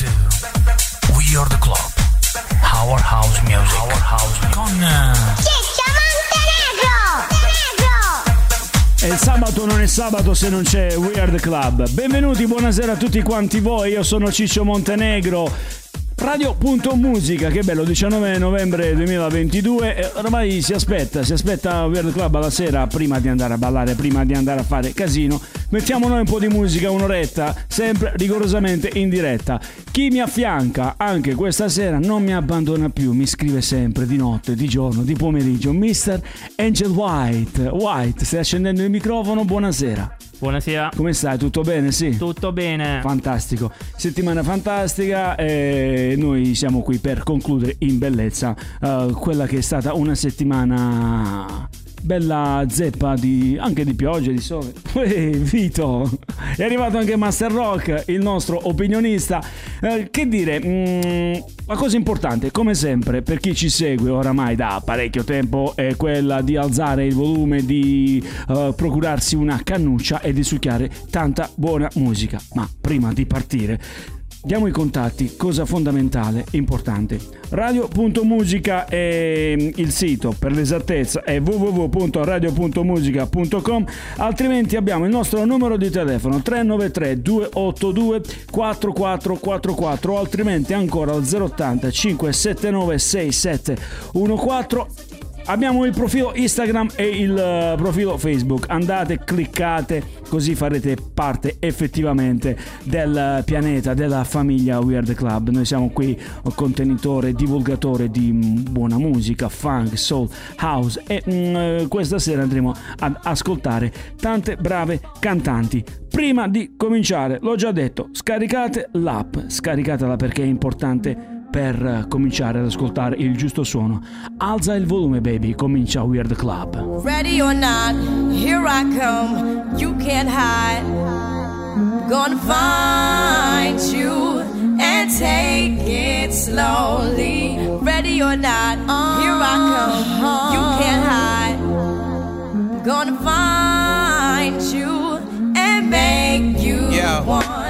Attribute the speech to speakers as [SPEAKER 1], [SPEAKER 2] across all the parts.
[SPEAKER 1] to We Are the Club. Our House Music. Our House Music. Con
[SPEAKER 2] Ciccio Montenegro!
[SPEAKER 3] E il sabato non è sabato se non c'è We Are The Club. Benvenuti, buonasera a tutti quanti voi. Io sono Ciccio Montenegro. Radio.musica, che bello, 19 novembre 2022. E ormai si aspetta, si aspetta The Club alla sera prima di andare a ballare, prima di andare a fare casino. Mettiamo noi un po' di musica, un'oretta, sempre rigorosamente in diretta. Chi mi affianca anche questa sera non mi abbandona più, mi scrive sempre di notte, di giorno, di pomeriggio. Mr. Angel White. White, stai accendendo il microfono? Buonasera.
[SPEAKER 4] Buonasera.
[SPEAKER 3] Come stai? Tutto bene? Sì.
[SPEAKER 4] Tutto bene?
[SPEAKER 3] Fantastico, settimana fantastica e noi siamo qui per concludere in bellezza eh, quella che è stata una settimana bella zeppa di, anche di pioggia, di sole. Uè, Vito, è arrivato anche Master Rock, il nostro opinionista. Eh, che dire, mm, la cosa importante, come sempre, per chi ci segue oramai da parecchio tempo, è quella di alzare il volume, di eh, procurarsi una cannuccia e di succhiare tanta buona musica. Ma prima di partire, Diamo i contatti, cosa fondamentale, importante. Radio.musica è il sito, per l'esattezza è www.radio.musica.com, altrimenti abbiamo il nostro numero di telefono 393 282 4444 o altrimenti ancora al 080 579 6714 Abbiamo il profilo Instagram e il eh, profilo Facebook. Andate, cliccate, così farete parte effettivamente del pianeta, della famiglia Weird Club. Noi siamo qui contenitore, divulgatore di buona musica, funk, soul, house e mm, eh, questa sera andremo ad ascoltare tante brave cantanti. Prima di cominciare, l'ho già detto, scaricate l'app, scaricatela perché è importante per cominciare ad ascoltare il giusto suono. Alza il volume, baby, comincia Weird Club.
[SPEAKER 5] Ready or not, here I come. You can't hide. Gonna find you and take it slowly. Ready or not, here I come. You can't hide. Gonna find you and make you
[SPEAKER 6] Yeah.
[SPEAKER 5] me.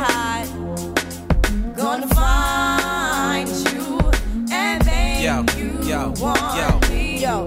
[SPEAKER 5] You can't hide. Gonna find you and
[SPEAKER 6] Yo,
[SPEAKER 5] you
[SPEAKER 6] yo,
[SPEAKER 5] want
[SPEAKER 6] yo.
[SPEAKER 5] me. Yo,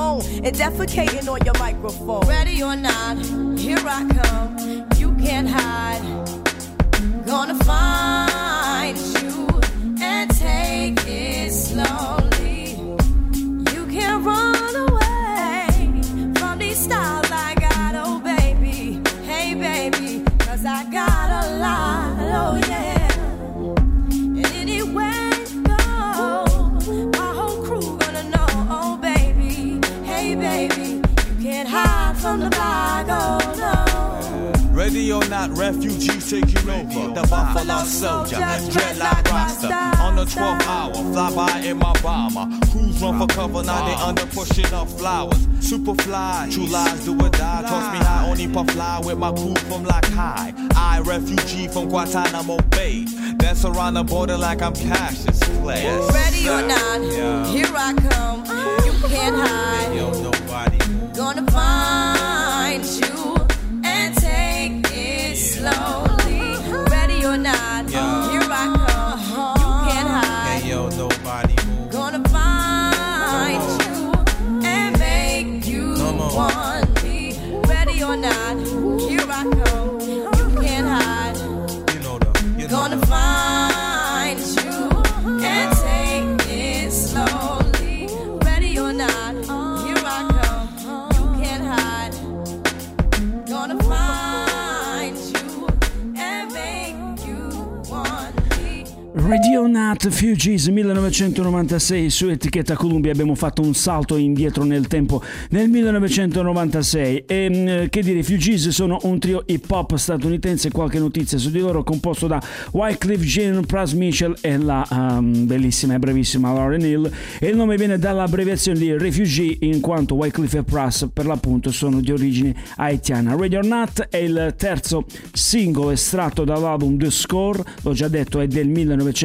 [SPEAKER 5] Simone and defecating on your microphone. Ready or not, here I come. You can't hide. Gonna find you and take it slowly. From the bag, oh no.
[SPEAKER 7] Ready or not, refugees taking over. The Buffalo Soldier, dreadlock roster. On the
[SPEAKER 4] the 12th hour. Fly by in my bomber. Crews run for cover, now they under pushing up flowers. Super fly, true lies do or die. Toss me high, only puff fly with my crew from like high. I, refugee from Guantanamo Bay. Dance around the border like I'm Cassius Clay.
[SPEAKER 5] Ready or not, here I come. You can't hide.
[SPEAKER 3] Radio Nat Fugees 1996 su etichetta Columbia abbiamo fatto un salto indietro nel tempo nel 1996 e mm, che dire Fugees sono un trio hip hop statunitense qualche notizia su di loro composto da Wycliffe Jean, Pras Mitchell e la um, bellissima e bravissima Lauren Hill. E il nome viene dall'abbreviazione di Refugee in quanto Wycliffe e Pras per l'appunto sono di origine haitiana. Radio Nat è il terzo singolo estratto dall'album The Score l'ho già detto è del 1996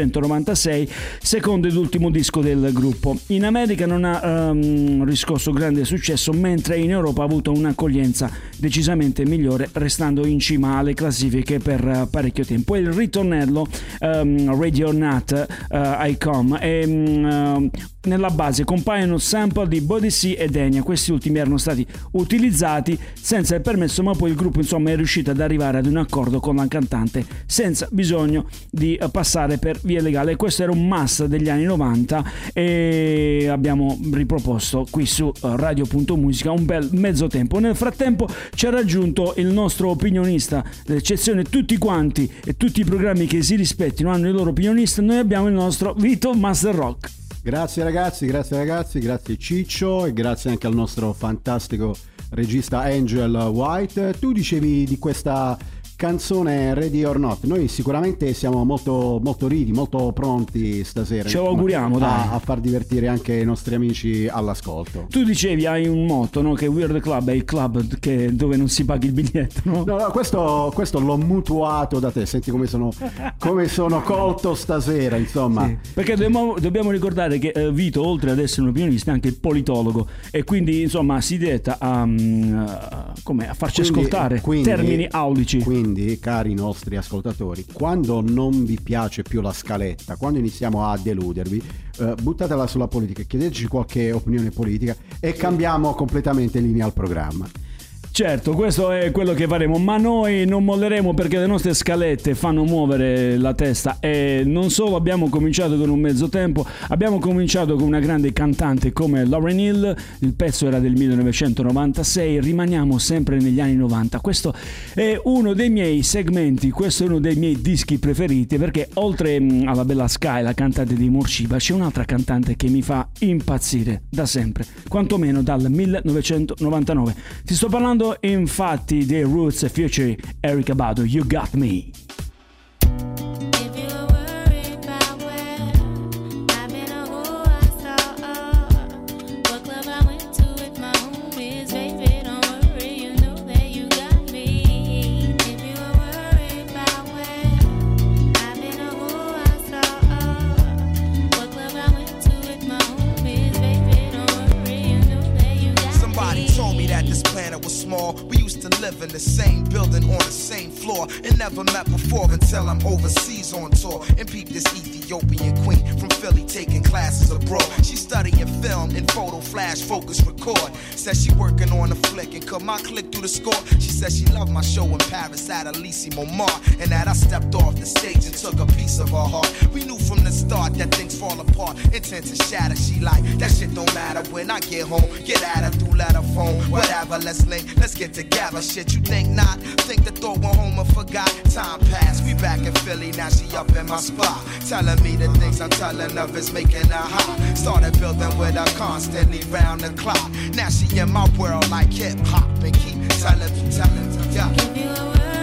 [SPEAKER 3] secondo ed ultimo disco del gruppo. In America non ha ehm, riscosso grande successo mentre in Europa ha avuto un'accoglienza decisamente migliore restando in cima alle classifiche per eh, parecchio tempo. E il ritornello ehm, Radio Nat eh, Icom e mm, ehm, nella base compaiono sample di Sea e Denia. Questi ultimi erano stati utilizzati senza il permesso ma poi il gruppo insomma è riuscito ad arrivare ad un accordo con la cantante senza bisogno di eh, passare per via legale. Questo era un must degli anni 90 e abbiamo riproposto qui su Radio.musica un bel mezzo tempo. Nel frattempo ci ha raggiunto il nostro opinionista. D'eccezione tutti quanti e tutti i programmi che si rispettino hanno il loro opinionista noi abbiamo il nostro Vito Master Rock.
[SPEAKER 7] Grazie ragazzi, grazie ragazzi, grazie Ciccio e grazie anche al nostro fantastico regista Angel White. Tu dicevi di questa canzone Ready or Not. Noi sicuramente siamo molto, molto ridi, molto pronti stasera.
[SPEAKER 3] Ce lo auguriamo, dai.
[SPEAKER 7] A, far divertire anche i nostri amici all'ascolto.
[SPEAKER 3] Tu dicevi hai un motto, no? Che Weird Club è il club che- dove non si paga il biglietto, no?
[SPEAKER 7] No, no, questo, questo l'ho mutuato da te. Senti come sono, come sono colto stasera, insomma.
[SPEAKER 3] Sì, Perché dobbiamo, dobbiamo ricordare che eh, Vito, oltre ad essere un opinionista, è anche il politologo e quindi insomma si diretta a, mm, a- a farci
[SPEAKER 7] Quindi-
[SPEAKER 3] ascoltare
[SPEAKER 7] quindi-
[SPEAKER 3] termini aulici.
[SPEAKER 7] Quindi, cari nostri ascoltatori, quando non vi piace più la scaletta, quando iniziamo a deludervi, eh, buttatela sulla politica, chiedeteci qualche opinione politica e cambiamo completamente linea al programma.
[SPEAKER 3] Certo, questo è quello che faremo, ma noi non molleremo perché le nostre scalette fanno muovere la testa e non solo abbiamo cominciato con un mezzo tempo, abbiamo cominciato con una grande cantante come Lauren Hill, il pezzo era del 1996, rimaniamo sempre negli anni 90. Questo è uno dei miei segmenti, questo è uno dei miei dischi preferiti perché oltre mm, alla bella Sky, la cantante di Morciba, c'è un'altra cantante che mi fa impazzire da sempre, quantomeno dal 1999. Ti sto parlando infatti dei Roots Future Eric Abado, You Got Me.
[SPEAKER 8] Never met before until I'm overseas on tour and peep this Ethiopian queen from Philly taking classes abroad. She studying film and photo flash focus record. Says she working on a flick and cut my click through the score. She says she loved my show in Paris at Elysee Montmartre and that I stepped off the stage and took a piece of her heart. We knew from the start that things fall apart, intent to shatter. She like that shit don't matter when I get home. Get at her through letter phone, whatever. Let's link, let's get together. Shit, you think not? Think the thought went home and forgot. Time passed, we back in Philly. Now she up in my spot, telling me the things I'm telling of is making her hot. Started building with her constantly round the clock. Now she in my world like hip hop and keep telling me, telling me, yeah.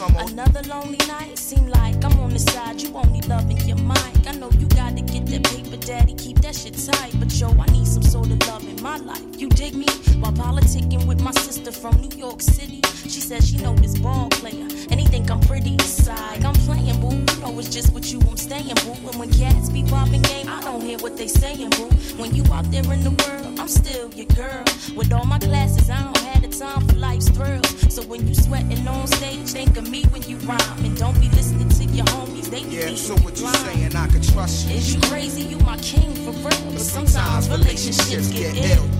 [SPEAKER 8] Old.
[SPEAKER 9] Another lonely night, seem like I'm on the side. You only loving your mic. I know you gotta get that paper, daddy. Keep that shit tight. But yo, I need some sort of love in my life. You dig me? While politicking with my sister from New York City. She says she know this ball player. And he think I'm pretty inside. I'm playing, boo. You know it's just with you I'm staying, boo. And when cats be popping game, I don't hear what they saying, boo. When you out there in the world, I'm still your girl. With all my classes, I don't so
[SPEAKER 8] what you saying? I can trust you.
[SPEAKER 9] Is you crazy? You my king for real. But sometimes relationships get ill.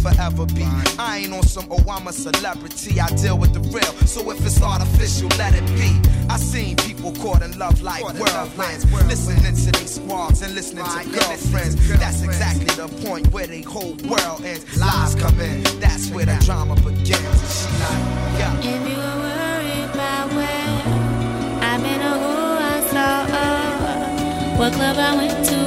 [SPEAKER 8] Forever be. I ain't on some, oh, I'm a celebrity, I deal with the real. So if it's artificial, let it be. I seen people caught in love like whirlwinds, listening to these squads and listening to girlfriends. That's exactly the point where they whole world ends. Lies come in, that's where the drama begins. And she like, yeah.
[SPEAKER 10] If you were worried about where I've been or who I saw, what club I went to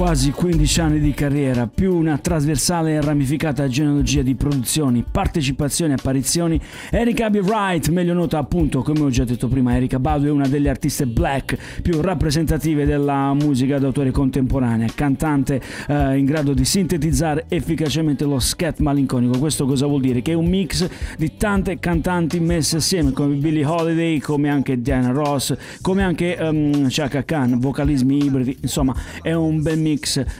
[SPEAKER 3] quasi 15 anni di carriera, più una trasversale e ramificata genealogia di produzioni, partecipazioni e apparizioni, Erika B. Wright, meglio nota appunto, come ho già detto prima, Erika Badu è una delle artiste black più rappresentative della musica d'autore contemporanea, cantante eh, in grado di sintetizzare efficacemente lo scat malinconico. Questo cosa vuol dire? Che è un mix di tante cantanti messe assieme, come Billie Holiday, come anche Diana Ross, come anche um, Chaka Khan, vocalismi ibridi, insomma è un bel mix.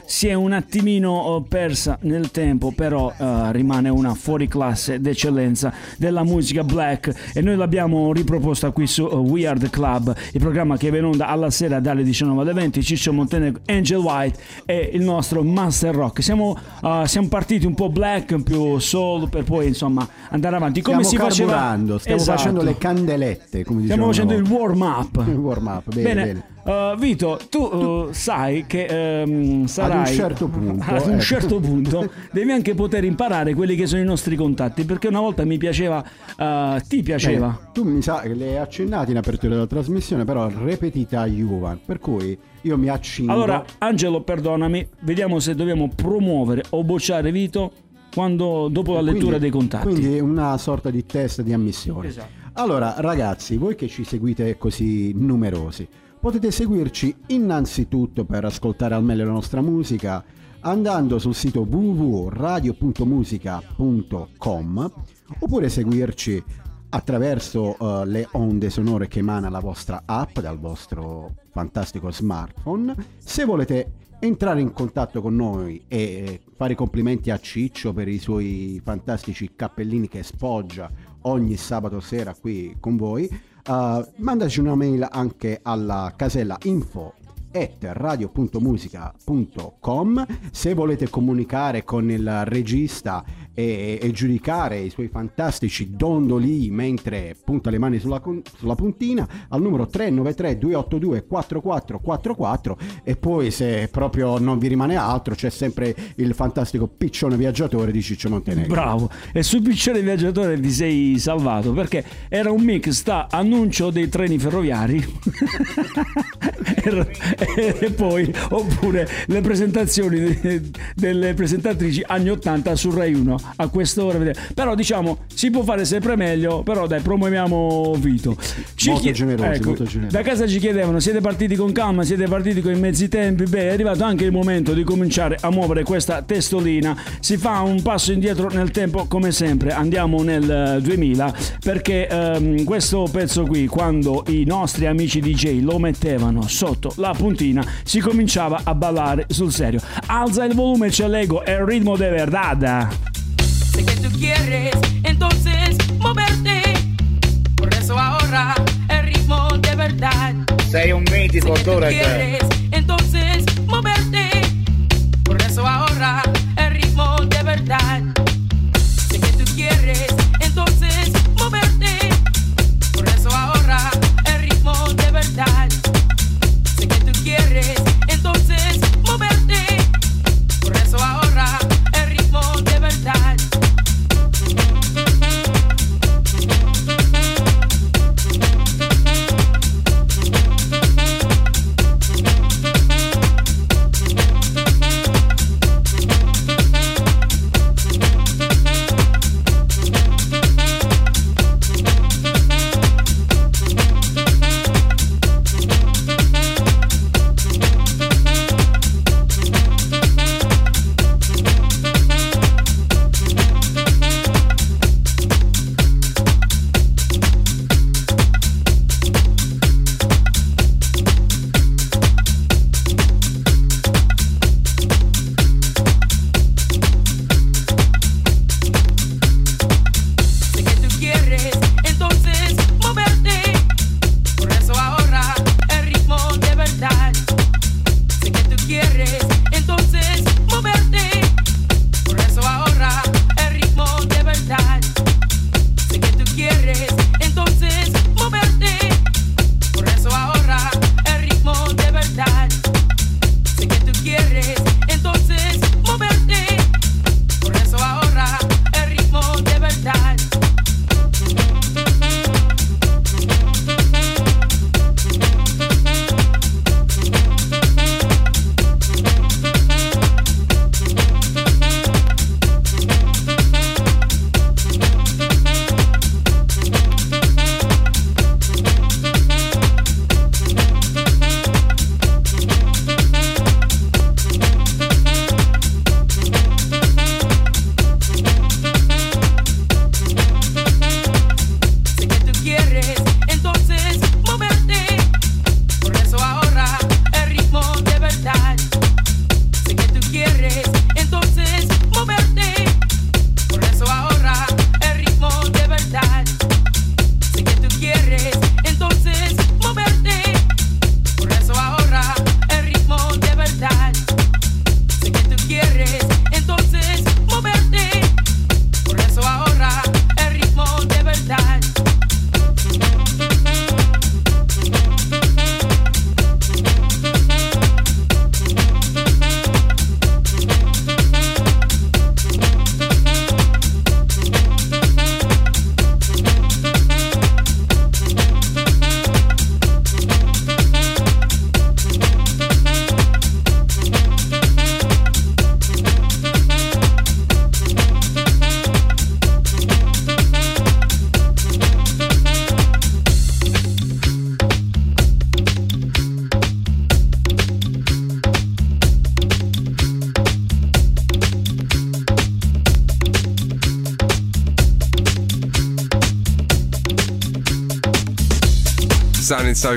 [SPEAKER 3] Si è un attimino eh, persa nel tempo, però eh, rimane una fuoriclasse d'eccellenza della musica black e noi l'abbiamo riproposta qui su eh, We Are The Club, il programma che va in onda alla sera dalle 19 alle 20, Ciccio Montenegro, Angel White e il nostro Master Rock. Siamo, eh, siamo partiti un po' black, più soul, per poi insomma andare avanti. Come
[SPEAKER 7] stiamo
[SPEAKER 3] si faceva?
[SPEAKER 7] stiamo
[SPEAKER 3] Esatto.
[SPEAKER 7] facendo le candelette, come
[SPEAKER 3] Stiamo facendo il warm up.
[SPEAKER 7] Il warm up, bene, bene.
[SPEAKER 3] Uh, Vito, tu uh, sai che ehm, sarai
[SPEAKER 7] certo punto,
[SPEAKER 3] ad un
[SPEAKER 7] ecco.
[SPEAKER 3] certo punto devi anche poter imparare quelli che sono i nostri contatti perché una volta mi piaceva, uh, ti piaceva.
[SPEAKER 7] Eh, tu mi sa che le hai accennati in apertura della trasmissione, però repetita Juvan, per cui io mi accingo.
[SPEAKER 3] Allora, Angelo, perdonami, vediamo se dobbiamo promuovere o bocciare Vito quando, dopo la lettura
[SPEAKER 7] Quindi-
[SPEAKER 3] dei contatti.
[SPEAKER 7] Quindi è una sorta di test di ammissione.
[SPEAKER 3] Esatto.
[SPEAKER 7] Allora, ragazzi, voi che ci seguite così numerosi, potete seguirci innanzitutto per ascoltare al meglio la nostra musica andando sul sito www.radio.musica.com oppure seguirci attraverso eh, le onde sonore che emana la vostra app dal vostro fantastico smartphone. Se volete entrare in contatto con noi e fare complimenti a Ciccio per i suoi fantastici cappellini che spoggia ogni sabato sera qui con voi, eh, mandaci una mail anche alla casella info at radio.musica.com se volete comunicare con il regista e, e giudicare i suoi fantastici dondoli mentre punta le mani sulla, sulla puntina al numero 393 282 4444 e poi se proprio non vi rimane altro c'è sempre il fantastico piccione viaggiatore di Ciccio Montenegro.
[SPEAKER 3] Bravo, e sul piccione viaggiatore ti sei salvato perché era un mix tra annuncio dei treni ferroviari e poi oppure le presentazioni de- delle presentatrici anni 80 su Rai 1 a quest'ora. Però diciamo si può fare sempre meglio, però dai promuoviamo Vito. Ci
[SPEAKER 7] Molto generosi, molto generosi.
[SPEAKER 3] Da casa ci chiedevano siete partiti con calma, siete partiti con i mezzi tempi, beh è arrivato anche il momento di cominciare a muovere questa testolina, si fa un passo indietro nel tempo come sempre, andiamo nel eh, 2000 perché ehm, questo pezzo qui quando i nostri amici DJ lo mettevano sotto la puntina si cominciava a ballare sul serio. Alza il volume, c'è l'ego, è il ritmo de verdad.
[SPEAKER 11] Sé que tú quieres entonces moverte. Por eso ahora el ritmo de verdad.
[SPEAKER 1] Sei un
[SPEAKER 11] Sé que tú quieres entonces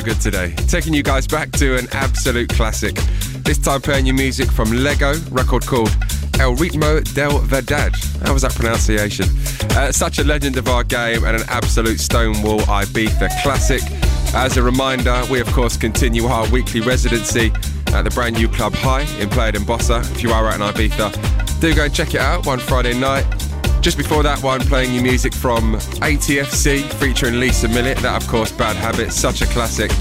[SPEAKER 12] good today. Taking you guys back to an absolute classic. This time playing you music from Lego, record called El Ritmo del Verdad. How was that pronunciation? Uh, such a legend of our game and an absolute Stonewall Ibiza classic. As a reminder, we of course continue our weekly residency at the brand new Club High in Playa Bossa. If you are out in Ibiza, do go and check it out one Friday night. Just before that one, playing you music from ATFC featuring Lisa Millett. That, of course, Bad Habits, such a classic.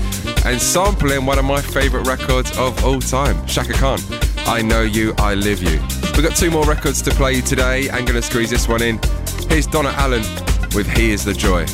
[SPEAKER 12] And sampling one of my favourite records of all time, Shaka Khan. I Know You, I Live You. We've got two more records to play you today. I'm going to squeeze this one in. Here's Donna Allen with He Is the Joy.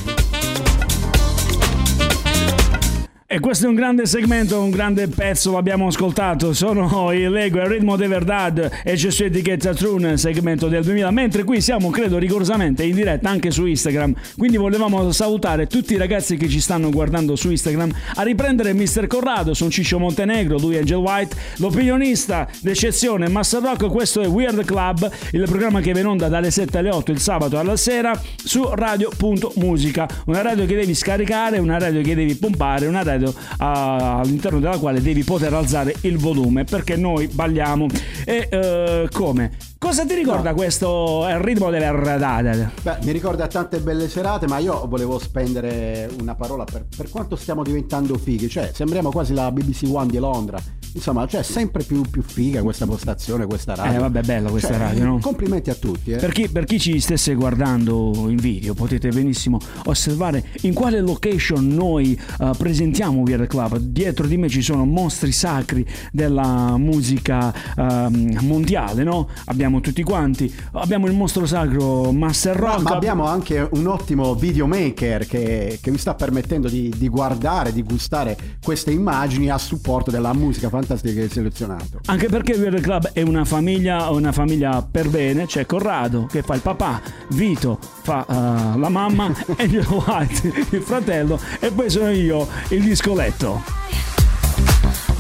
[SPEAKER 3] E questo è un grande segmento, un grande pezzo, l'abbiamo ascoltato. Sono i Lego e Ritmo de Verdad e c'è su etichetta Trun, segmento del 2000. Mentre qui siamo, credo, rigorosamente in diretta anche su Instagram. Quindi volevamo salutare tutti i ragazzi che ci stanno guardando su Instagram a riprendere Mr. Corrado. Sono Ciccio Montenegro, lui è Angel White, l'opinionista d'eccezione Master Rock. Questo è Weird Club, il programma che va in onda dalle 7 alle 8 il sabato alla sera su radio.musica. Una radio che devi scaricare, una radio che devi pompare, una radio ah, all'interno della quale devi poter alzare il volume perché noi balliamo. E eh, come? Cosa ti ricorda questo è il ritmo delle radate?
[SPEAKER 7] Beh, mi ricorda tante belle serate, ma io volevo spendere una parola per, per quanto stiamo diventando fighi. Cioè, sembriamo quasi la BBC One di Londra. Insomma, cioè, sempre più, più figa questa postazione, questa radio.
[SPEAKER 3] Eh, vabbè, bella questa
[SPEAKER 7] Cioè,
[SPEAKER 3] radio, no?
[SPEAKER 7] Complimenti a tutti, eh.
[SPEAKER 3] Per chi, per chi ci stesse guardando in video potete benissimo osservare in quale location noi eh, presentiamo Weird Club. Dietro di me ci sono mostri sacri della musica ehm, mondiale, no? Abbiamo tutti quanti. Abbiamo il mostro sacro Master
[SPEAKER 7] Ma,
[SPEAKER 3] Rock.
[SPEAKER 7] ma abbiamo anche un ottimo videomaker che, che vi sta permettendo di, di guardare, di gustare queste immagini a supporto della musica fantastica che hai selezionato.
[SPEAKER 3] Anche perché Weird Club è una famiglia, una famiglia per bene, c'è Corrado che fa il papà, Vito fa eh, la mamma, Angel White il fratello e poi sono io il discoletto.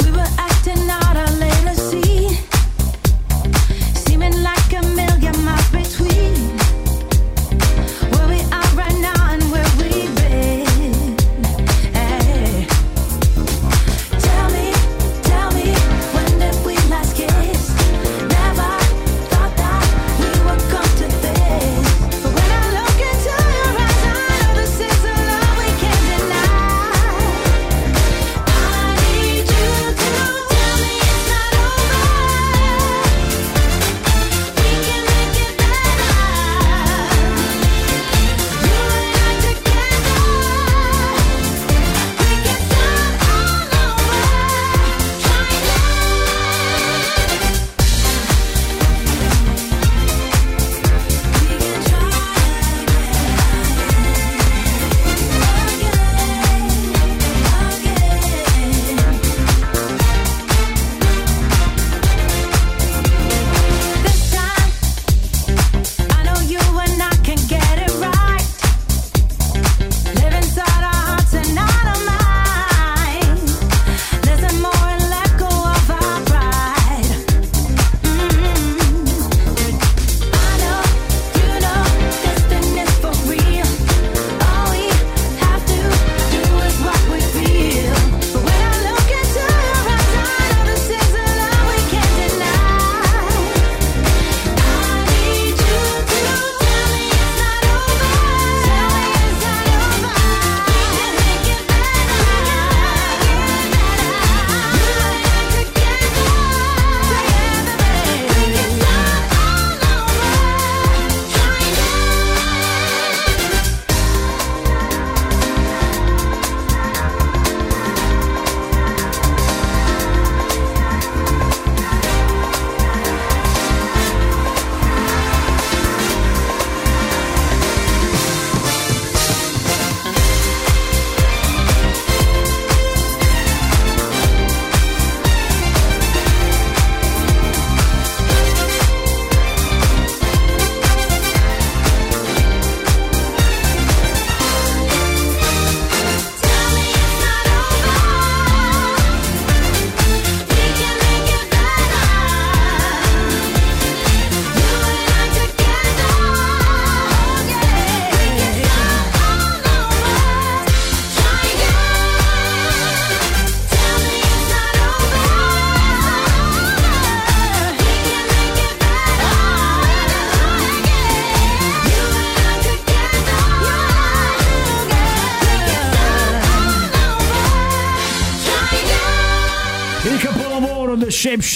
[SPEAKER 2] We were acting out our later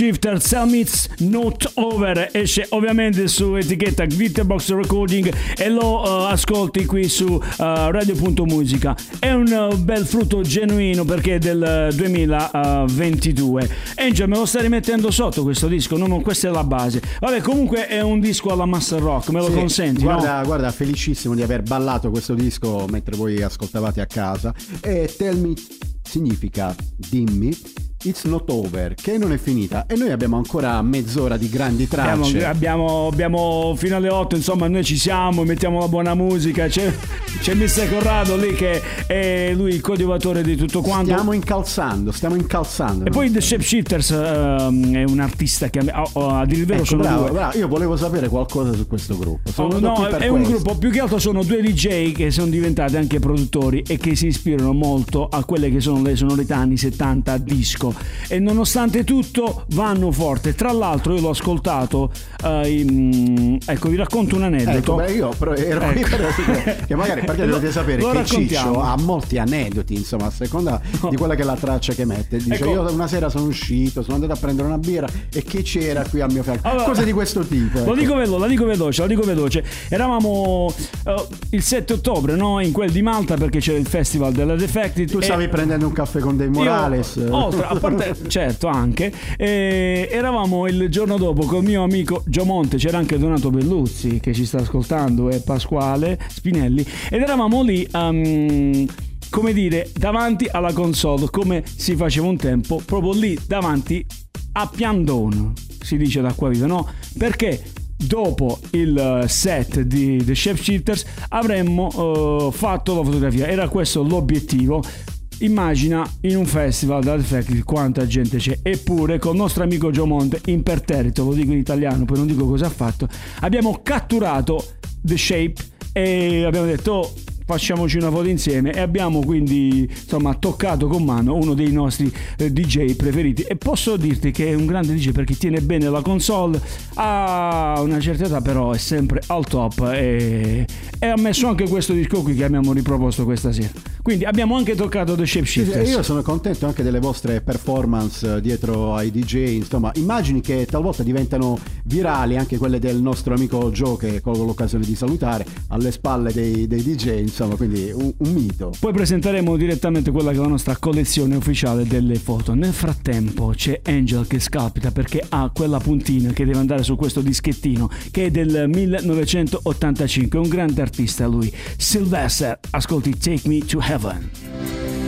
[SPEAKER 3] Shapeshifter Tell Me It's Not Over esce ovviamente su etichetta Glitterbox Recording e lo eh, ascolti qui su eh, Radio.musica è un eh, bel frutto genuino perché è del eh, 2022 Angel me lo stai rimettendo sotto questo disco no, no, questa è la base vabbè comunque è un disco alla Master Rock me lo
[SPEAKER 7] Sì,
[SPEAKER 3] consenti no?
[SPEAKER 7] guarda, guarda, felicissimo di aver ballato questo disco mentre voi ascoltavate a casa. E Tell Me significa dimmi. It's not over, che non è finita. E noi abbiamo ancora mezz'ora di grandi
[SPEAKER 3] Abbiamo,
[SPEAKER 7] tracce.
[SPEAKER 3] abbiamo, abbiamo fino alle 8, insomma, noi ci siamo, mettiamo la buona musica. C'è, c'è Mr. Corrado lì che è lui il coadiuvatore di tutto quanto.
[SPEAKER 7] Stiamo incalzando, stiamo incalzando.
[SPEAKER 3] E poi The Shapeshifters ehm, è un artista che a, a- a dire il vero
[SPEAKER 7] Ecco,
[SPEAKER 3] sono
[SPEAKER 7] bravo,
[SPEAKER 3] due.
[SPEAKER 7] bravo. Io volevo sapere qualcosa su questo gruppo. Sono venuto
[SPEAKER 3] No, è un
[SPEAKER 7] questo.
[SPEAKER 3] gruppo, più che altro sono due DJ che sono diventati anche produttori e che si ispirano molto a quelle che sono le sonorità anni 70 disco e nonostante tutto vanno forte. Tra l'altro io l'ho ascoltato, eh, in- ecco vi racconto un aneddoto.
[SPEAKER 7] Ecco, beh, io però ero
[SPEAKER 3] Ecco.
[SPEAKER 7] per che magari perché
[SPEAKER 3] Lo-
[SPEAKER 7] dovete sapere
[SPEAKER 3] lo
[SPEAKER 7] che. Ciccio ha molti aneddoti, insomma, a seconda di quella che è la traccia che mette. Dice:
[SPEAKER 3] Ecco.
[SPEAKER 7] Io una sera sono uscito, sono andato a prendere una birra e chi c'era qui al mio fianco?
[SPEAKER 3] Allora,
[SPEAKER 7] Cose di questo tipo.
[SPEAKER 3] Lo
[SPEAKER 7] ecco.
[SPEAKER 3] dico, velo- la dico veloce, la dico veloce. Eravamo eh, il 7 ottobre no? in quel di Malta perché c'era il festival della Defected.
[SPEAKER 7] Tu stavi prendendo un caffè con dei Morales.
[SPEAKER 3] Io, oltre, a parte, certo, anche. eh, eravamo il giorno dopo col mio amico Gio Monte, c'era anche Donato Belluzzi che ci sta ascoltando e Pasquale Spinelli. Ed eravamo lì. ehm, come dire, davanti alla console, come si faceva un tempo, proprio lì davanti a Piandone, si dice da qua vive, no? Perché dopo il set di The Shapeshifters avremmo eh, fatto la fotografia, era questo l'obiettivo. Immagina in un festival da Factory quanta gente c'è, eppure con il nostro amico Gio Monte, imperterrito, lo dico in italiano, poi non dico cosa ha fatto, abbiamo catturato The Shape e abbiamo detto "Oh, facciamoci una foto insieme e abbiamo quindi insomma toccato con mano uno dei nostri eh, DJ preferiti. E posso dirti che è un grande DJ perché tiene bene la console ha una certa età però è sempre al top e, e ha messo anche questo disco qui che abbiamo riproposto questa sera. Quindi abbiamo anche toccato The
[SPEAKER 7] sì,
[SPEAKER 3] Shapeshifters
[SPEAKER 7] io sono contento anche delle vostre performance eh, dietro ai DJ, insomma, immagini che talvolta diventano virali, anche quelle del nostro amico Joe che colgo l'occasione di salutare, alle spalle dei, dei DJ, insomma, quindi un, un mito.
[SPEAKER 3] Poi presenteremo direttamente quella che è la nostra collezione ufficiale delle foto. Nel frattempo c'è Angel che scalpita perché ha quella puntina che deve andare su questo dischettino che è del 1985. È un grande artista lui. Sylvester, ascolti Take Me to Heaven.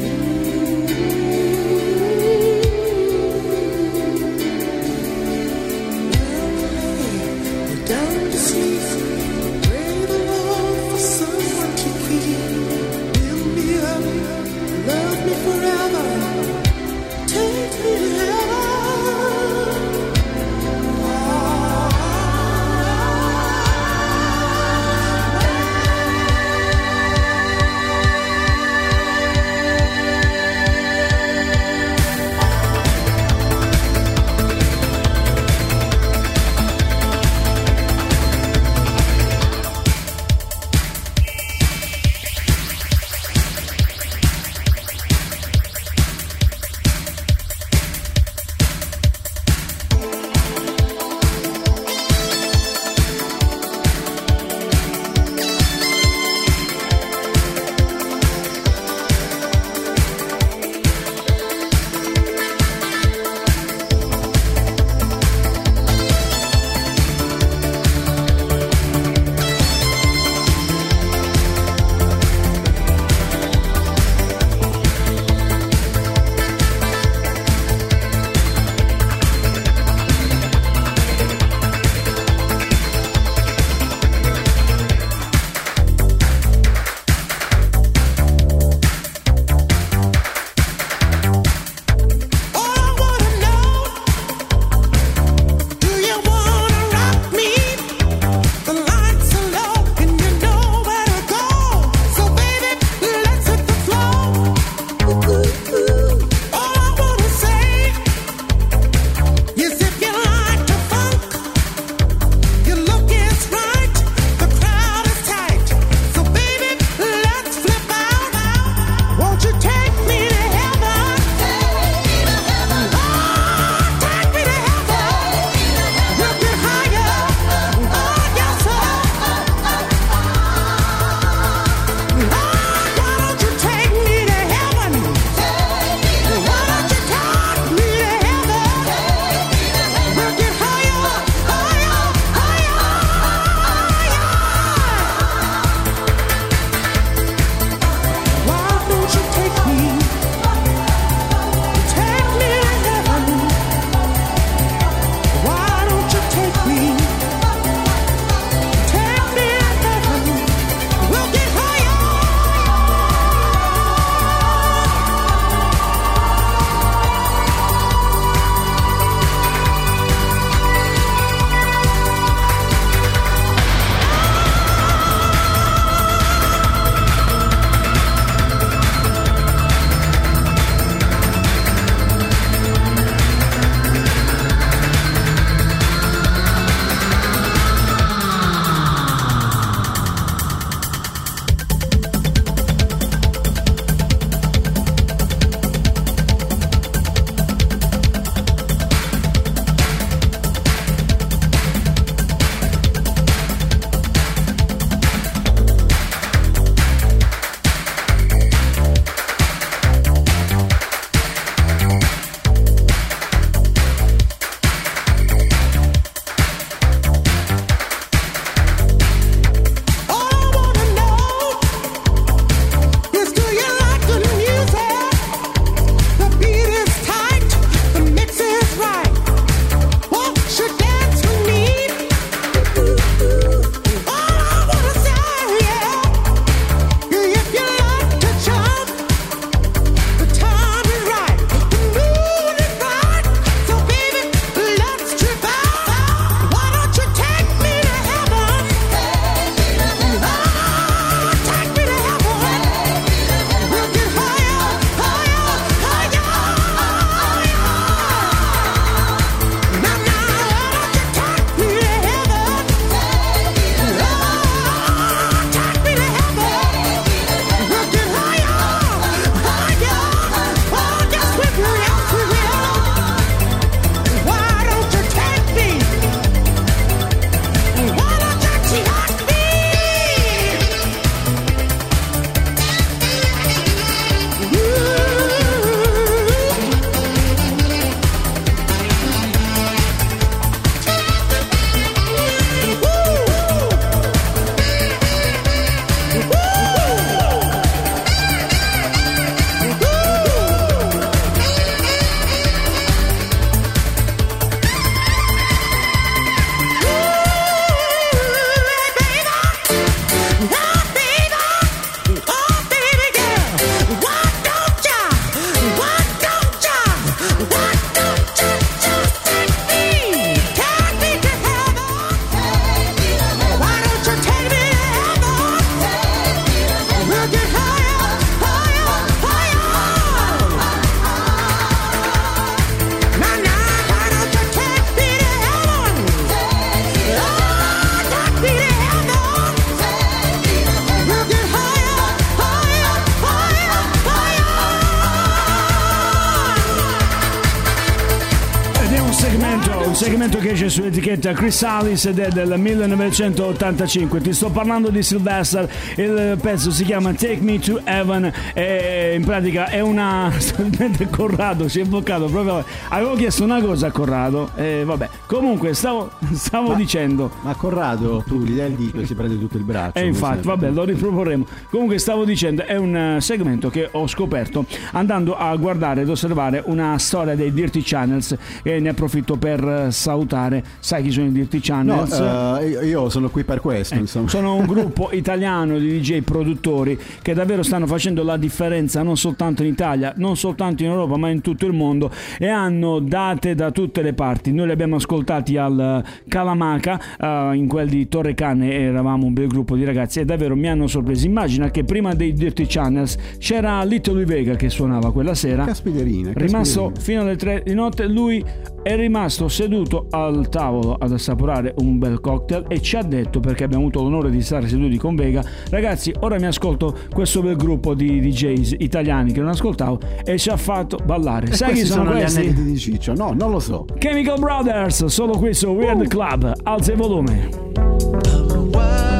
[SPEAKER 3] Esce sull'etichetta Chrysalis ed è del 1985. Ti sto parlando di Sylvester, il pezzo si chiama Take Me to Heaven e in pratica è una... Corrado si è invocato proprio... Avevo chiesto una cosa a Corrado e vabbè. Comunque stavo, stavo
[SPEAKER 7] Ma-
[SPEAKER 3] dicendo...
[SPEAKER 7] Ma Corrado, tu gli dai il dito e si prende tutto il braccio.
[SPEAKER 3] E
[SPEAKER 7] come
[SPEAKER 3] infatti, vabbè, lo riproporremo. Comunque stavo dicendo, è un eh, segmento che ho scoperto andando a guardare ed osservare una storia dei Dirty Channels e ne approfitto per eh, salutare, sai chi sono i Dirty
[SPEAKER 7] No,
[SPEAKER 3] Channels?
[SPEAKER 7] eh, io- io sono qui per questo,
[SPEAKER 3] Eh, sono un gruppo italiano di DJ produttori che davvero stanno facendo la differenza non soltanto in Italia, non soltanto in Europa, ma in tutto il mondo e hanno date da tutte le parti. Noi li abbiamo ascoltati al Calamaca, eh, in quel di Torre Cane eravamo un bel gruppo di ragazzi e davvero mi hanno sorpreso. Immagina che prima dei Dirty Channels c'era Little Vega che suonava quella sera.
[SPEAKER 7] Caspiterina,
[SPEAKER 3] Rimasto fino alle 3 di notte, lui è rimasto seduto al tavolo ad assaporare un bel cocktail e ci ha detto, perché abbiamo avuto l'onore di stare seduti con Vega, ragazzi, ora mi ascolto questo bel gruppo di DJs italiani che non ascoltavo e ci ha fatto ballare.
[SPEAKER 7] E
[SPEAKER 3] Sai chi sono,
[SPEAKER 7] gli
[SPEAKER 3] questi?
[SPEAKER 7] aneddoti di Ciccio? No, non lo so.
[SPEAKER 3] Chemical Brothers, solo qui su Weird Club, alza il volume.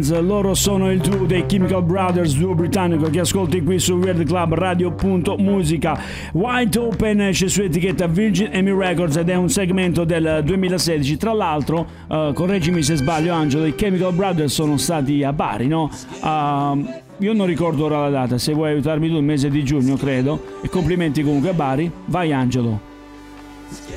[SPEAKER 3] Rowlands, loro sono il duo dei Chemical Brothers, duo britannico che ascolti qui su Weird Club Radio.musica. White Open esce su etichetta Virgin Amy Records ed è un segmento del 2016. Tra l'altro, eh, correggimi se sbaglio Angelo, i Chemical Brothers sono stati a Bari, no? Ah, io non ricordo ora la data, se vuoi aiutarmi tu, il mese di giugno credo. E complimenti comunque a Bari. Vai Angelo.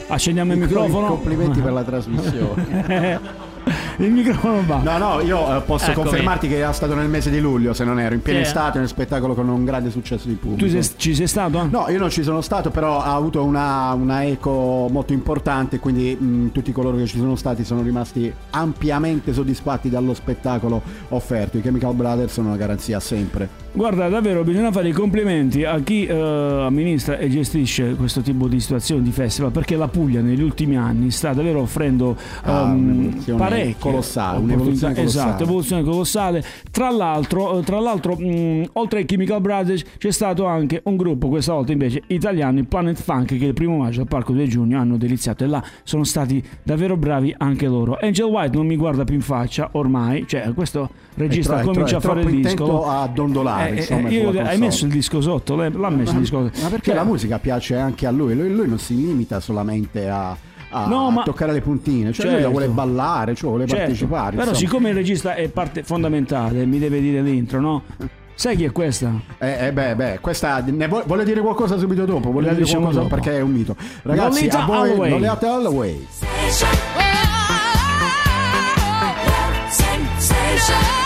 [SPEAKER 3] Accendiamo il microfono.
[SPEAKER 7] Complimenti per la trasmissione.
[SPEAKER 3] il microfono va.
[SPEAKER 7] No, no, io eh, posso
[SPEAKER 3] Eccomi.
[SPEAKER 7] confermarti che era stato nel mese di luglio, se non ero, in piena
[SPEAKER 3] Sì.
[SPEAKER 7] estate, nel spettacolo con un grande successo di pubblico.
[SPEAKER 3] Tu sei- ci sei stato?
[SPEAKER 7] No, io non ci sono stato, però ha avuto una, una eco molto importante, quindi mh, tutti coloro che ci sono stati sono rimasti ampiamente soddisfatti dallo spettacolo offerto. I Chemical Brothers sono una garanzia sempre.
[SPEAKER 3] Guarda, davvero bisogna fare i complimenti a chi eh, amministra e gestisce questo tipo di situazioni di festival perché la Puglia negli ultimi anni sta davvero offrendo
[SPEAKER 7] Ah, un'evoluzione
[SPEAKER 3] parecchie
[SPEAKER 7] colossale, un'evoluzione colossale.
[SPEAKER 3] Esatto, evoluzione colossale. Tra l'altro, eh, tra l'altro mh, oltre ai Chemical Brothers c'è stato anche un gruppo, questa volta invece italiano, il Planet Funk, che il primo maggio al Parco del Giugno hanno deliziato e là sono stati davvero bravi anche loro. Angel White non mi guarda più in faccia ormai, cioè questo regista
[SPEAKER 7] tro-
[SPEAKER 3] comincia
[SPEAKER 7] tro-
[SPEAKER 3] a fare il disco.
[SPEAKER 7] a dondolare,
[SPEAKER 3] Eh, eh,
[SPEAKER 7] insomma,
[SPEAKER 3] io-
[SPEAKER 7] sulla
[SPEAKER 3] hai messo il disco sotto, l'ha messo il disco sotto.
[SPEAKER 7] Ma perché
[SPEAKER 3] Cioè,
[SPEAKER 7] la musica piace anche a lui? Lui, lui non si limita solamente a, a-
[SPEAKER 3] No, ma-
[SPEAKER 7] toccare le puntine, cioè lui la
[SPEAKER 3] Certo.
[SPEAKER 7] vuole ballare, cioè vuole
[SPEAKER 3] certo,
[SPEAKER 7] partecipare.
[SPEAKER 3] Però
[SPEAKER 7] insomma.
[SPEAKER 3] siccome il regista è parte fondamentale, mi deve dire l'intro, no? Sai chi è questa?
[SPEAKER 7] Eh, eh, beh, beh, questa ne vo- vuole dire qualcosa subito dopo, vuole
[SPEAKER 3] La
[SPEAKER 7] dire
[SPEAKER 3] diciamo
[SPEAKER 7] qualcosa
[SPEAKER 3] dopo.
[SPEAKER 7] perché è un mito. Ragazzi,
[SPEAKER 3] Lolita
[SPEAKER 7] a voi
[SPEAKER 3] Holloway.
[SPEAKER 7] Lolita Holloway.
[SPEAKER 13] It's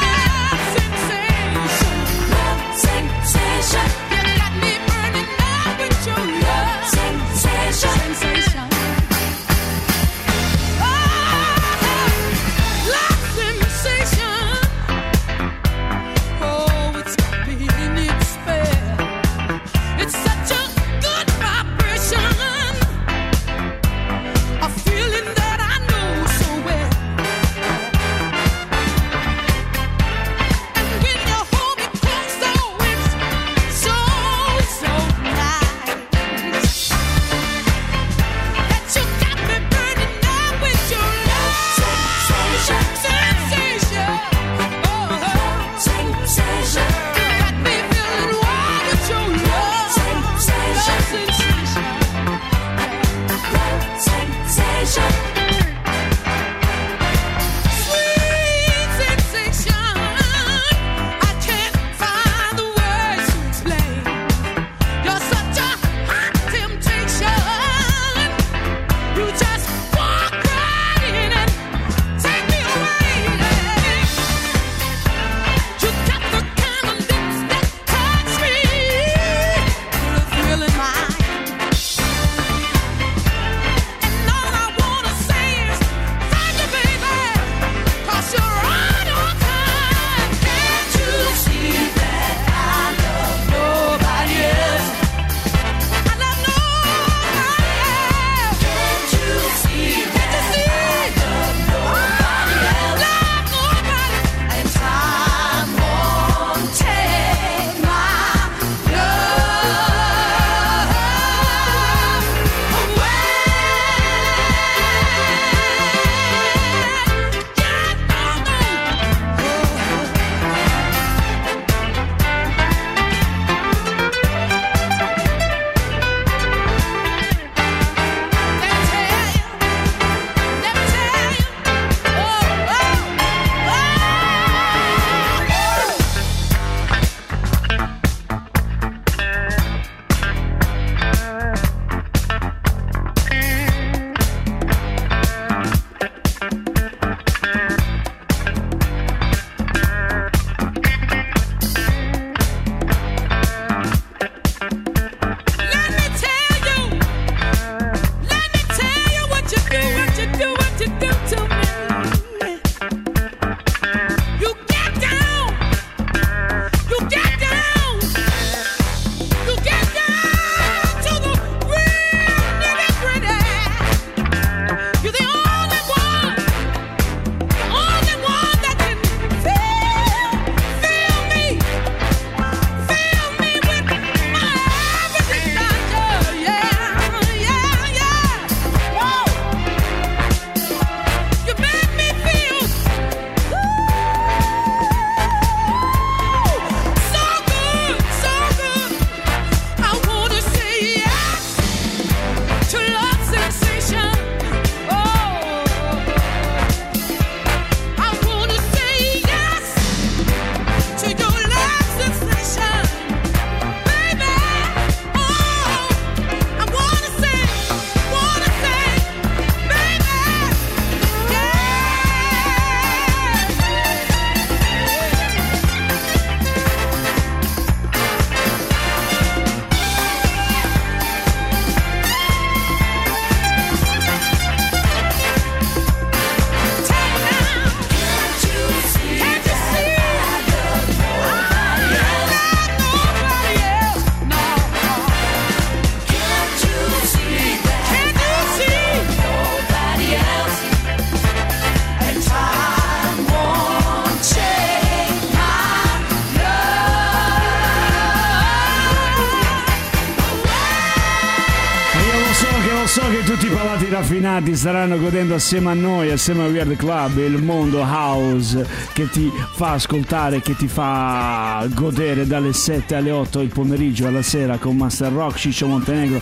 [SPEAKER 3] raffinati staranno godendo assieme a noi, assieme a Weird Club, il mondo house che ti fa ascoltare, che ti fa godere dalle 7 alle 8 il pomeriggio alla sera con Master Rock, Ciccio Montenegro,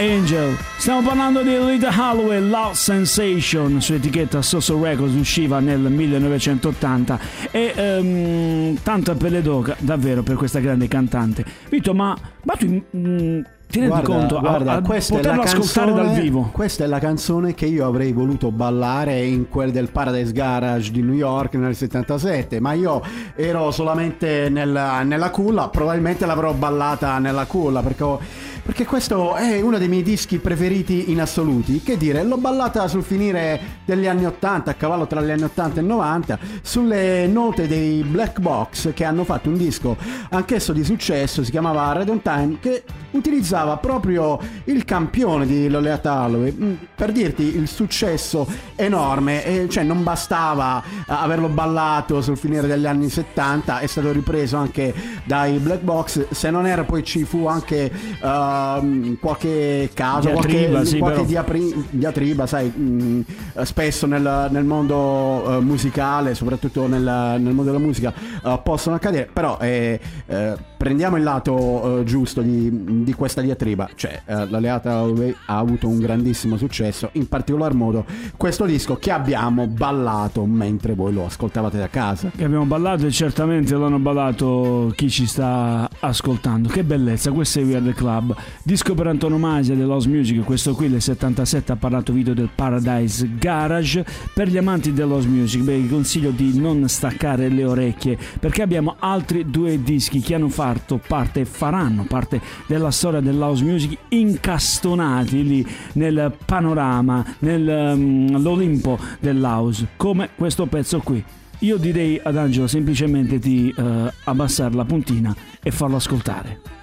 [SPEAKER 3] Angel. Stiamo parlando di Rita Holloway, Love Sensation, su etichetta Soso Records, usciva nel 1980 e ehm, tanto a pelle d'oca davvero per questa grande cantante. Vito, ma, ma tu... mm, ti rendi conto a-
[SPEAKER 7] guarda,
[SPEAKER 3] a,
[SPEAKER 7] questa è la
[SPEAKER 3] ascoltare
[SPEAKER 7] canzone-
[SPEAKER 3] dal vivo?
[SPEAKER 7] Questa è la canzone che io avrei voluto ballare in quel del Paradise Garage di New York nel 77, ma io ero solamente nella, nella culla, probabilmente l'avrò ballata nella culla perché, ho- perché questo è uno dei miei dischi preferiti in assoluti. Che dire, l'ho ballata sul finire degli anni 80, a cavallo tra gli anni 80 e 90, sulle note dei Black Box che hanno fatto un disco anch'esso di successo, si chiamava Red on Time, che utilizzava proprio il campione di Lolita Holloway Mm, per dirti il successo enorme. E cioè non bastava averlo ballato sul finire degli anni 70 è stato ripreso anche dai Black Box. Se non era poi ci fu anche ehm, qualche caso
[SPEAKER 3] Diatriba,
[SPEAKER 7] qualche,
[SPEAKER 3] sì,
[SPEAKER 7] qualche diapri- diatriba sai mh, eh, spesso nel, nel mondo eh, musicale soprattutto nel, nel mondo della musica eh, possono accadere però eh, eh, prendiamo il lato eh, giusto di, di questa diatriba cioè l'Aleata Holloway ha avuto un grandissimo successo in particolar modo questo disco che abbiamo ballato mentre voi lo ascoltavate da casa
[SPEAKER 3] Che abbiamo ballato e certamente l'hanno ballato chi ci sta ascoltando. Che bellezza, questo è Weird Club. Disco per antonomasia dell'house music, questo qui del 77 ha parlato video del Paradise Garage. Per gli amanti dell'house music, beh, vi consiglio di non staccare le orecchie perché abbiamo altri due dischi che hanno fatto parte faranno parte della storia dell'house music incastonati lì nel panorama, nell'Olimpo dell'house, come questo pezzo qui. Io direi ad Angelo semplicemente di eh, abbassare la puntina e farlo ascoltare.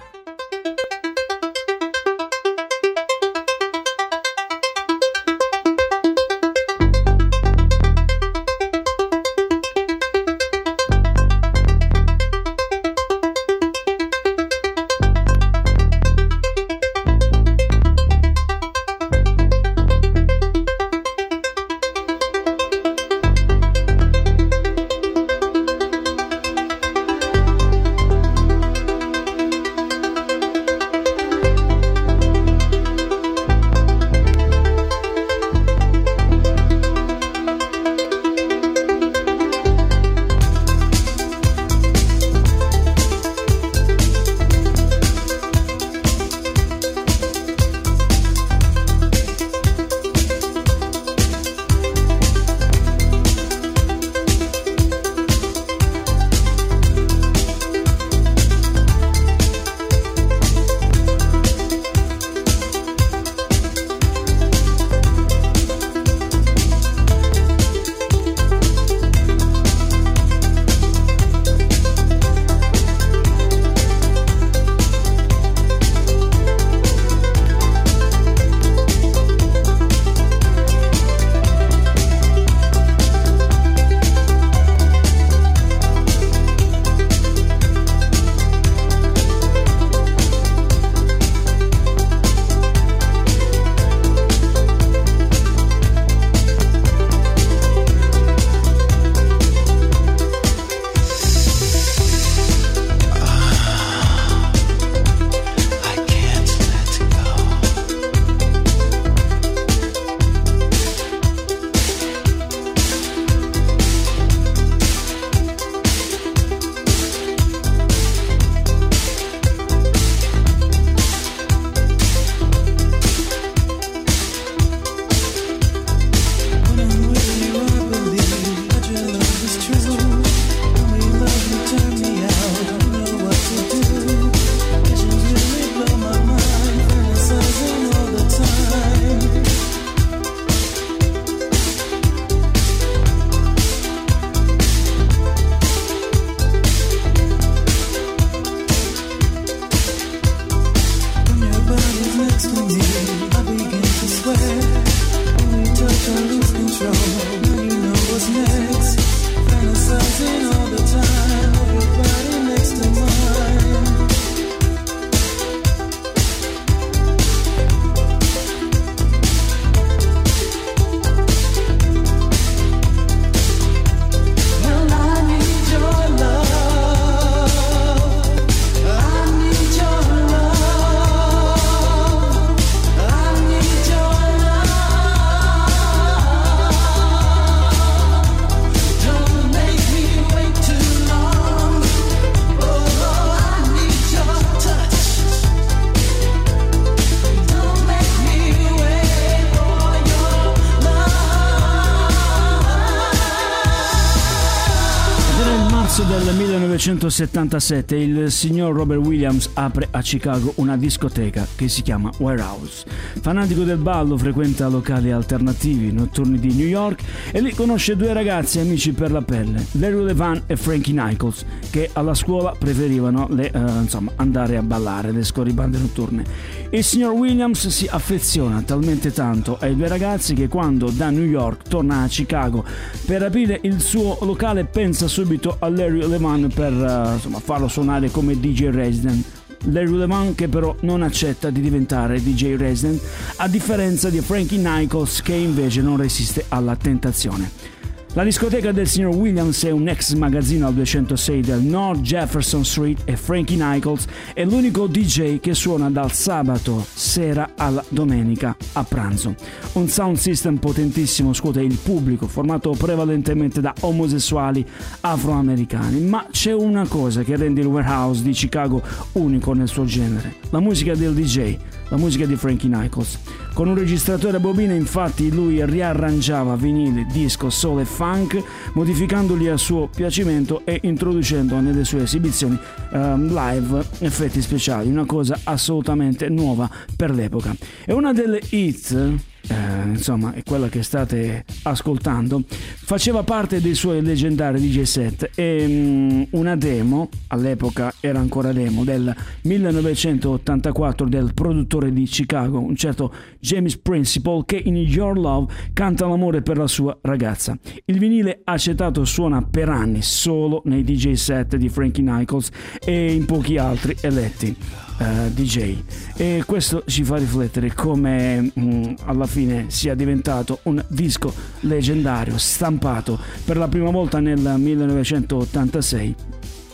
[SPEAKER 3] 1977 il signor Robert Williams apre a Chicago una discoteca che si chiama Warehouse. Fanatico del ballo, frequenta locali alternativi notturni di New York e lì conosce due ragazzi amici per la pelle, Larry Levan e Frankie Nichols, che alla scuola preferivano le, eh, insomma, andare a ballare le scorribande notturne. Il signor Williams si affeziona talmente tanto ai due ragazzi che quando da New York torna a Chicago per aprire il suo locale pensa subito a Larry Levan per insomma, farlo suonare come DJ resident. Larry Levan che però non accetta di diventare DJ resident a differenza di Frankie Nichols che invece non resiste alla tentazione. La discoteca del signor Williams è un ex magazzino al 206 del North Jefferson Street e Frankie Nichols è l'unico DJ che suona dal sabato sera alla domenica a pranzo. Un sound system potentissimo scuote il pubblico, formato prevalentemente da omosessuali afroamericani, ma c'è una cosa che rende il warehouse di Chicago unico nel suo genere, la musica del DJ, la musica di Frankie Nichols. Con un registratore a bobina infatti lui riarrangiava vinili, disco, soul e funk, modificandoli a suo piacimento e introducendo nelle sue esibizioni ehm, live effetti speciali, una cosa assolutamente nuova per l'epoca. E una delle hit eh, insomma è quella che state ascoltando, faceva parte dei suoi leggendari DJ set e mm, una demo, all'epoca era ancora demo, del 1984 del produttore di Chicago, un certo James Principle che in Your Love canta l'amore per la sua ragazza. Il vinile acetato suona per anni solo nei DJ set di Frankie Nichols e in pochi altri eletti. Eh, DJ e questo ci fa riflettere come mm, alla fine sia diventato un disco leggendario stampato per la prima volta nel 1986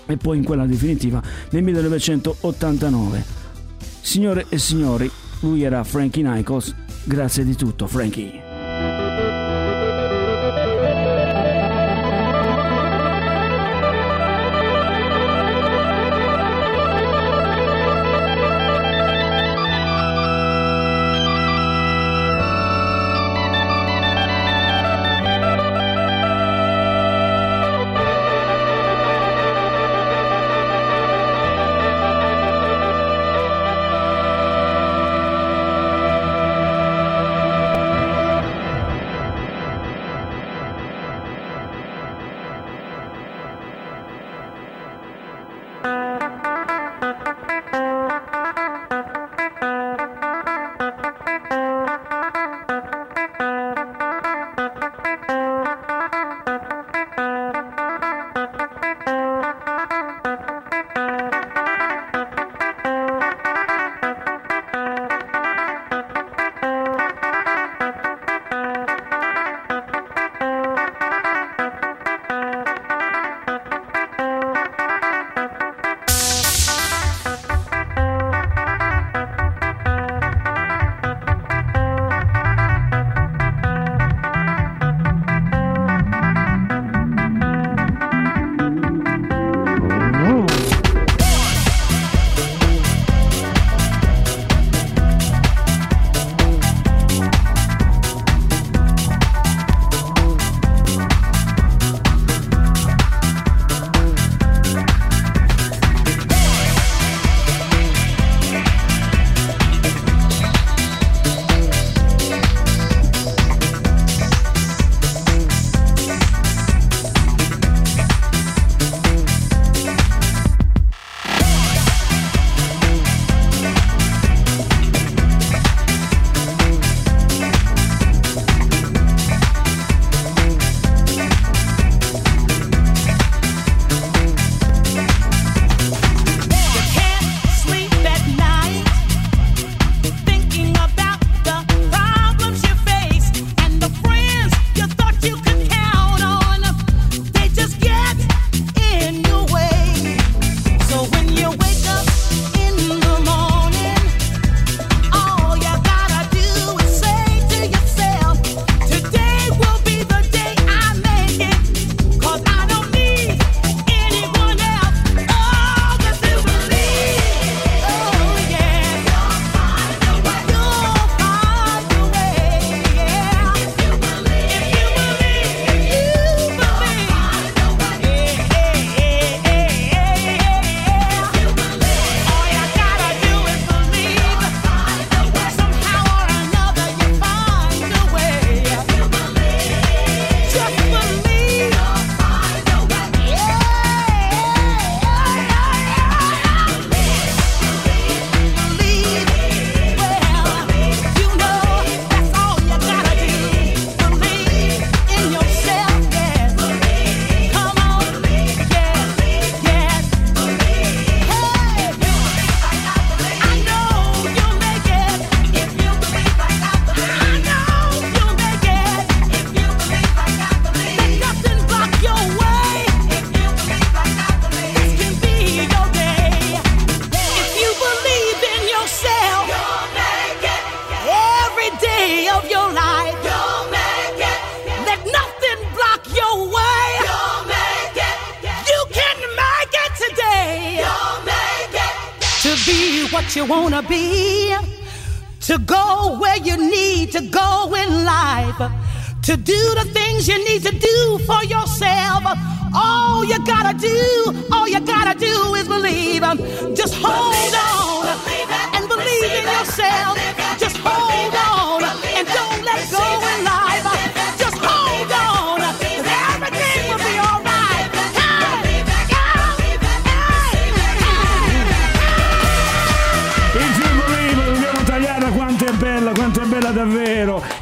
[SPEAKER 3] e poi in quella definitiva nel 1989 signore e signori lui era Frankie Nichols grazie di tutto Frankie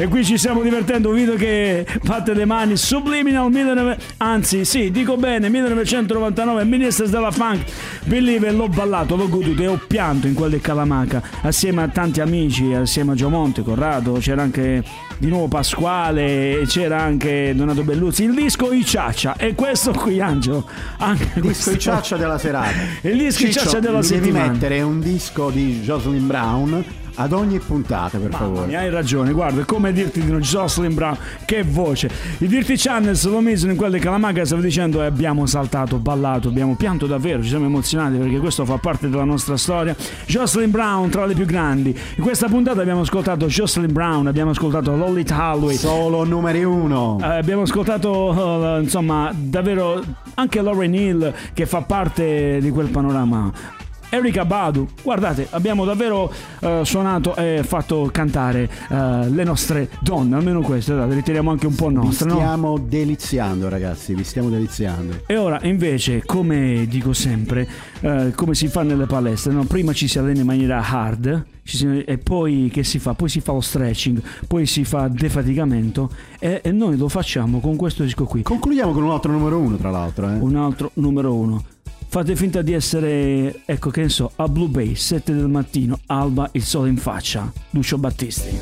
[SPEAKER 3] E qui ci stiamo divertendo, un video che fate le mani, Subliminal 19... Anzi, sì, dico bene, 1999, Ministers della Funk. Believer, l'ho ballato, l'ho goduto e ho pianto in quel di Calamaca, assieme a tanti amici, assieme a Giomonte, Corrado, c'era anche di nuovo Pasquale, c'era anche Donato Belluzzi, il disco I Ciaccia. E questo qui, Angelo, anche
[SPEAKER 7] Il disco di ciaccia della serata.
[SPEAKER 3] Il disco di
[SPEAKER 7] Ciccio,
[SPEAKER 3] ciaccia della
[SPEAKER 7] mi devi
[SPEAKER 3] settimana.
[SPEAKER 7] mettere un disco di Jocelyn Brown ad ogni puntata, per
[SPEAKER 3] Mamma
[SPEAKER 7] favore.
[SPEAKER 3] mia, hai ragione, guarda, come dirti di non Jocelyn Brown, che voce. I Dirty Channels lo misero in quelle di Calamaca, stavo dicendo, e abbiamo saltato, ballato, abbiamo pianto davvero, ci siamo emozionati perché questo fa parte della nostra storia. Jocelyn Brown, tra le più grandi. In questa puntata abbiamo ascoltato Jocelyn Brown, abbiamo ascoltato Lolita Holloway.
[SPEAKER 7] Solo numeri uno.
[SPEAKER 3] Eh, abbiamo ascoltato, eh, insomma, davvero anche Lauren Hill che fa parte di quel panorama. Erika Badu, guardate, abbiamo davvero eh, suonato e fatto cantare eh, le nostre donne, almeno queste, dai, ritiriamo anche un po'
[SPEAKER 7] Vi
[SPEAKER 3] nostre, no?
[SPEAKER 7] stiamo deliziando, ragazzi, vi stiamo deliziando.
[SPEAKER 3] E ora invece, come dico sempre, eh, come si fa nelle palestre, no? prima ci si allena in maniera hard si- e poi che si fa? Poi si fa lo stretching, poi si fa defaticamento e, e noi lo facciamo con questo disco qui.
[SPEAKER 7] Concludiamo con un altro numero uno, tra l'altro. Eh.
[SPEAKER 3] Un altro numero uno. Fate finta di essere, ecco che ne so, a Blue Bay, 7 del mattino, alba, il sole in faccia. Lucio Battisti.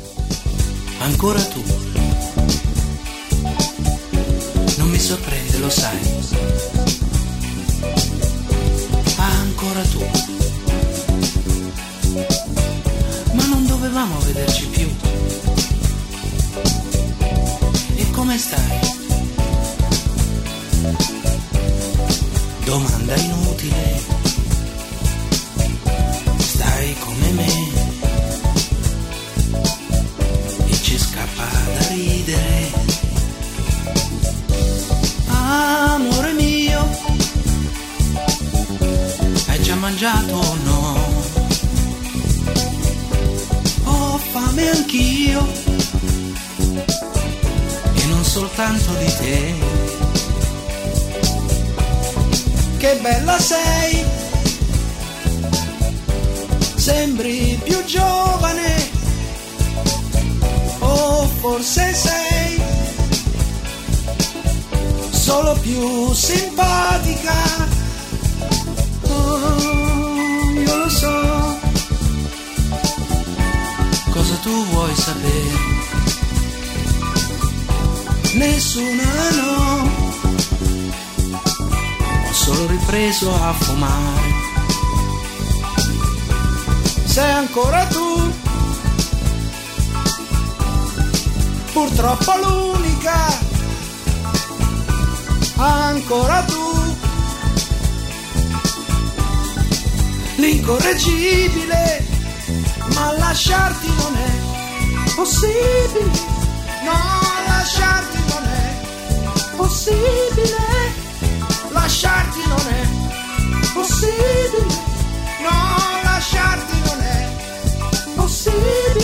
[SPEAKER 1] Ancora tu. Non mi sorprende, lo sai. Ancora tu. Ma non dovevamo vederci più. E come stai? Domanda inutile. Stai come me. E ci scappa da ridere. Amore mio, hai già mangiato o no? Ho fame anch'io, e non soltanto di te. Che bella sei, sembri più giovane, o forse sei solo più simpatica. Oh, io lo so. Cosa tu vuoi sapere? Nessuna no. Ho solo ripreso a fumare. Sei ancora tu. Purtroppo l'unica ancora tu, l'incorreggibile, ma lasciarti non è possibile, no, lasciarti non è possibile, lasciarti non è possibile, no, lasciarti non è possibile.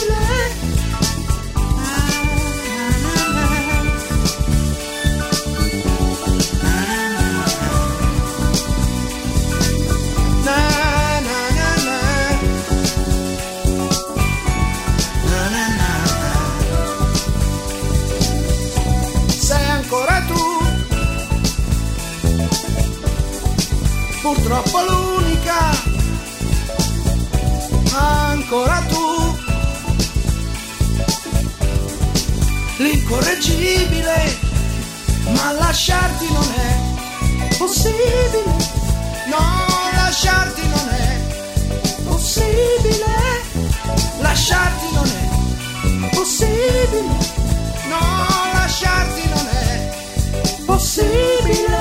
[SPEAKER 1] Purtroppo l'unica, ancora tu, l'incorreggibile, ma lasciarti non è possibile. No, lasciarti non è possibile. Lasciarti non è possibile. No, lasciarti non è possibile.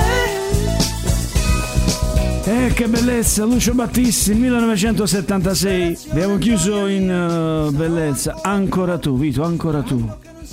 [SPEAKER 3] Che bellezza, Lucio Battisti 1976. Abbiamo chiuso in eh, bellezza. Ancora tu, Vito, ancora tu.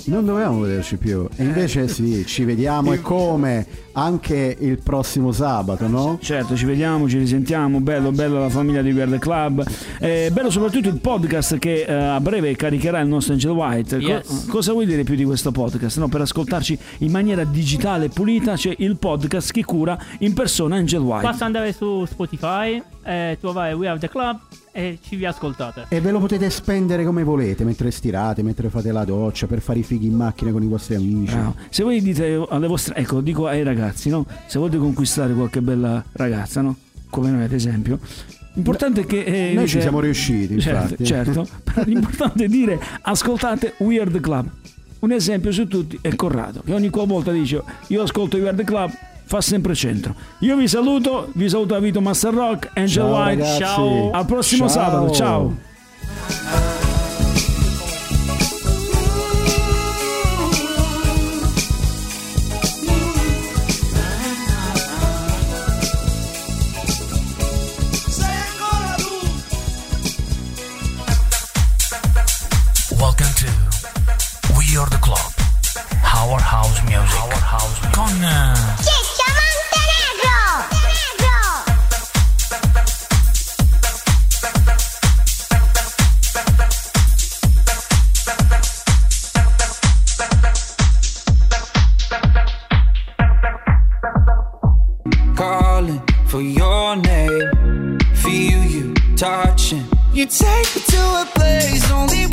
[SPEAKER 7] Non dovevamo vederci più. E invece sì, ci vediamo e come anche il prossimo sabato, no?
[SPEAKER 3] Certo, ci vediamo, ci risentiamo. Bello, bello la famiglia di Weird Club. Eh, bello soprattutto il podcast che eh, a breve caricherà il nostro Angel White. Co-
[SPEAKER 14] Yes.
[SPEAKER 3] cosa vuoi dire più di questo podcast? No, per ascoltarci in maniera digitale e pulita c'è il podcast che cura in persona Angel White.
[SPEAKER 14] Basta andare su Spotify, eh, trovare We Have the Club e ci vi ascoltate.
[SPEAKER 7] E ve lo potete spendere come volete, mentre stirate, mentre fate la doccia, per fare i fighi in macchina con i vostri amici.
[SPEAKER 3] Bravo. Se voi dite alle vostre, ecco, dico ai ragazzi, no? Se volete conquistare qualche bella ragazza, no? Come noi ad esempio. L'importante è che eh,
[SPEAKER 7] Noi ci siamo riusciti,
[SPEAKER 3] Certo,
[SPEAKER 7] infatti.
[SPEAKER 3] certo. Però l'importante è dire ascoltate Weird Club. Un esempio su tutti è Corrado, che ogni volta dice io ascolto Weird Club, fa sempre centro. Io vi saluto, vi saluto a Vito Master Rock, Angel
[SPEAKER 7] Ciao,
[SPEAKER 3] White.
[SPEAKER 7] ragazzi.
[SPEAKER 3] Ciao. Al prossimo
[SPEAKER 7] Ciao.
[SPEAKER 3] sabato. Ciao.
[SPEAKER 1] Welcome to We Are the Club. Our House Music. Our House Music. Con eh,
[SPEAKER 15] take me to a place only